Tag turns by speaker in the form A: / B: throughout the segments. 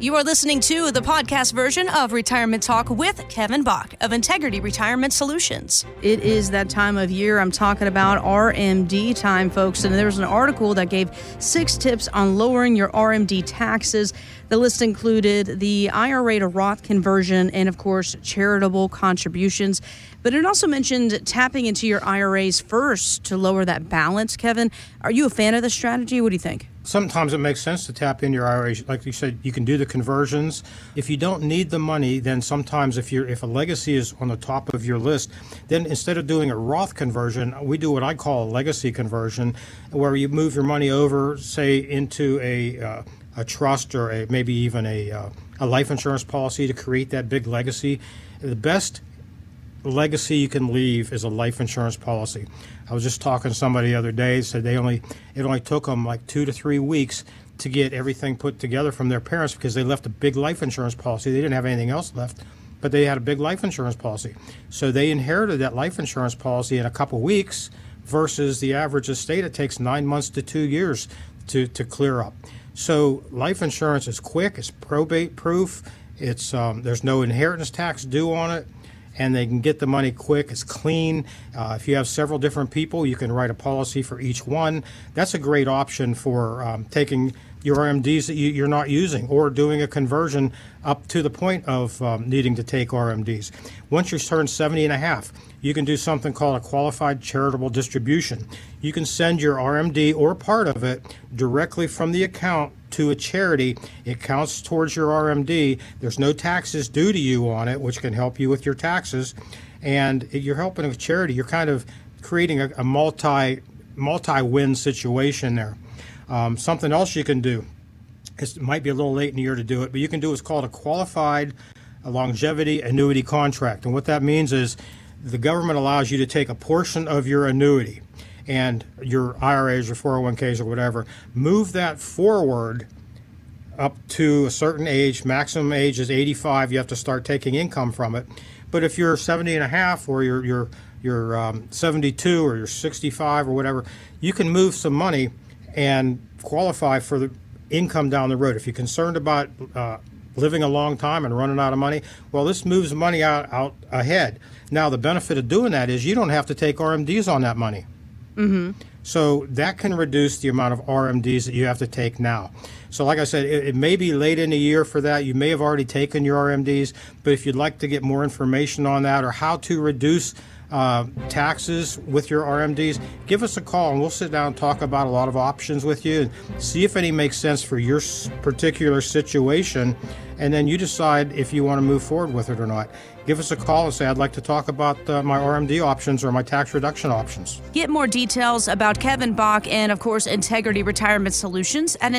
A: You are listening to the podcast version of Retirement Talk with Kevin Bach of Integrity Retirement Solutions. It is that time of year I'm talking about RMD time, folks. And there's an article that gave six tips on lowering your RMD taxes. The list included the IRA to Roth conversion and, of course, charitable contributions. But it also mentioned tapping into your IRAs first to lower that balance. Kevin, are you a fan of this strategy? What do you think?
B: Sometimes it makes sense to tap in your IRAs. Like you said, you can do the conversions. If you don't need the money, then sometimes if you're if a legacy is on the top of your list, then instead of doing a Roth conversion, we do what I call a legacy conversion, where you move your money over, say, into a uh, a trust or a, maybe even a uh, a life insurance policy to create that big legacy. The best legacy you can leave is a life insurance policy. I was just talking to somebody the other day. Said they only it only took them like two to three weeks to get everything put together from their parents because they left a big life insurance policy. They didn't have anything else left, but they had a big life insurance policy. So they inherited that life insurance policy in a couple weeks versus the average estate it takes nine months to two years to, to clear up. So life insurance is quick, it's probate proof, it's um, there's no inheritance tax due on it and they can get the money quick. It's clean. Uh, if you have several different people, you can write a policy for each one. That's a great option for um, taking your RMDs that you, are not using or doing a conversion up to the point of um, needing to take RMDs. Once you turn 70 and a half, you can do something called a qualified charitable distribution. You can send your RMD or part of it directly from the account to a charity. It counts towards your RMD. There's no taxes due to you on it, which can help you with your taxes. And you're helping a charity. You're kind of creating a, a multi multi win situation there. Um, something else you can do. It might be a little late in the year to do it, but you can do what's called a qualified longevity annuity contract. And what that means is the government allows you to take a portion of your annuity and your IRAs or 401ks or whatever, move that forward up to a certain age. Maximum age is 85. You have to start taking income from it. But if you're 70 and a half or you're, you're, you're um, 72 or you're 65 or whatever, you can move some money and qualify for the income down the road. If you're concerned about uh, living a long time and running out of money, well, this moves money out, out ahead. Now, the benefit of doing that is you don't have to take RMDs on that money. Mm-hmm. So that can reduce the amount of RMDs that you have to take now. So, like I said, it, it, may be late in the year for that. You may have already taken your RMDs, but if you'd like to get more information on that or how to reduce uh, taxes with your RMDs, give us a call and we'll sit down and talk about a lot of options with you and see if any makes sense for your particular situation. And then you decide if you want to move forward with it or not. Give us a call and say, I'd like to talk about uh, my RMD options or my tax reduction options.
A: Get more details about Kevin Bach and, of course, Integrity Retirement Solutions at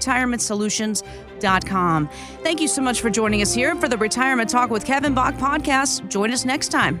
A: integrityretirementsolutions.com. Thank you so much for joining us here for the Retirement Talk with Kevin Bach podcast. Join us next time.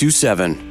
C: 642. 27.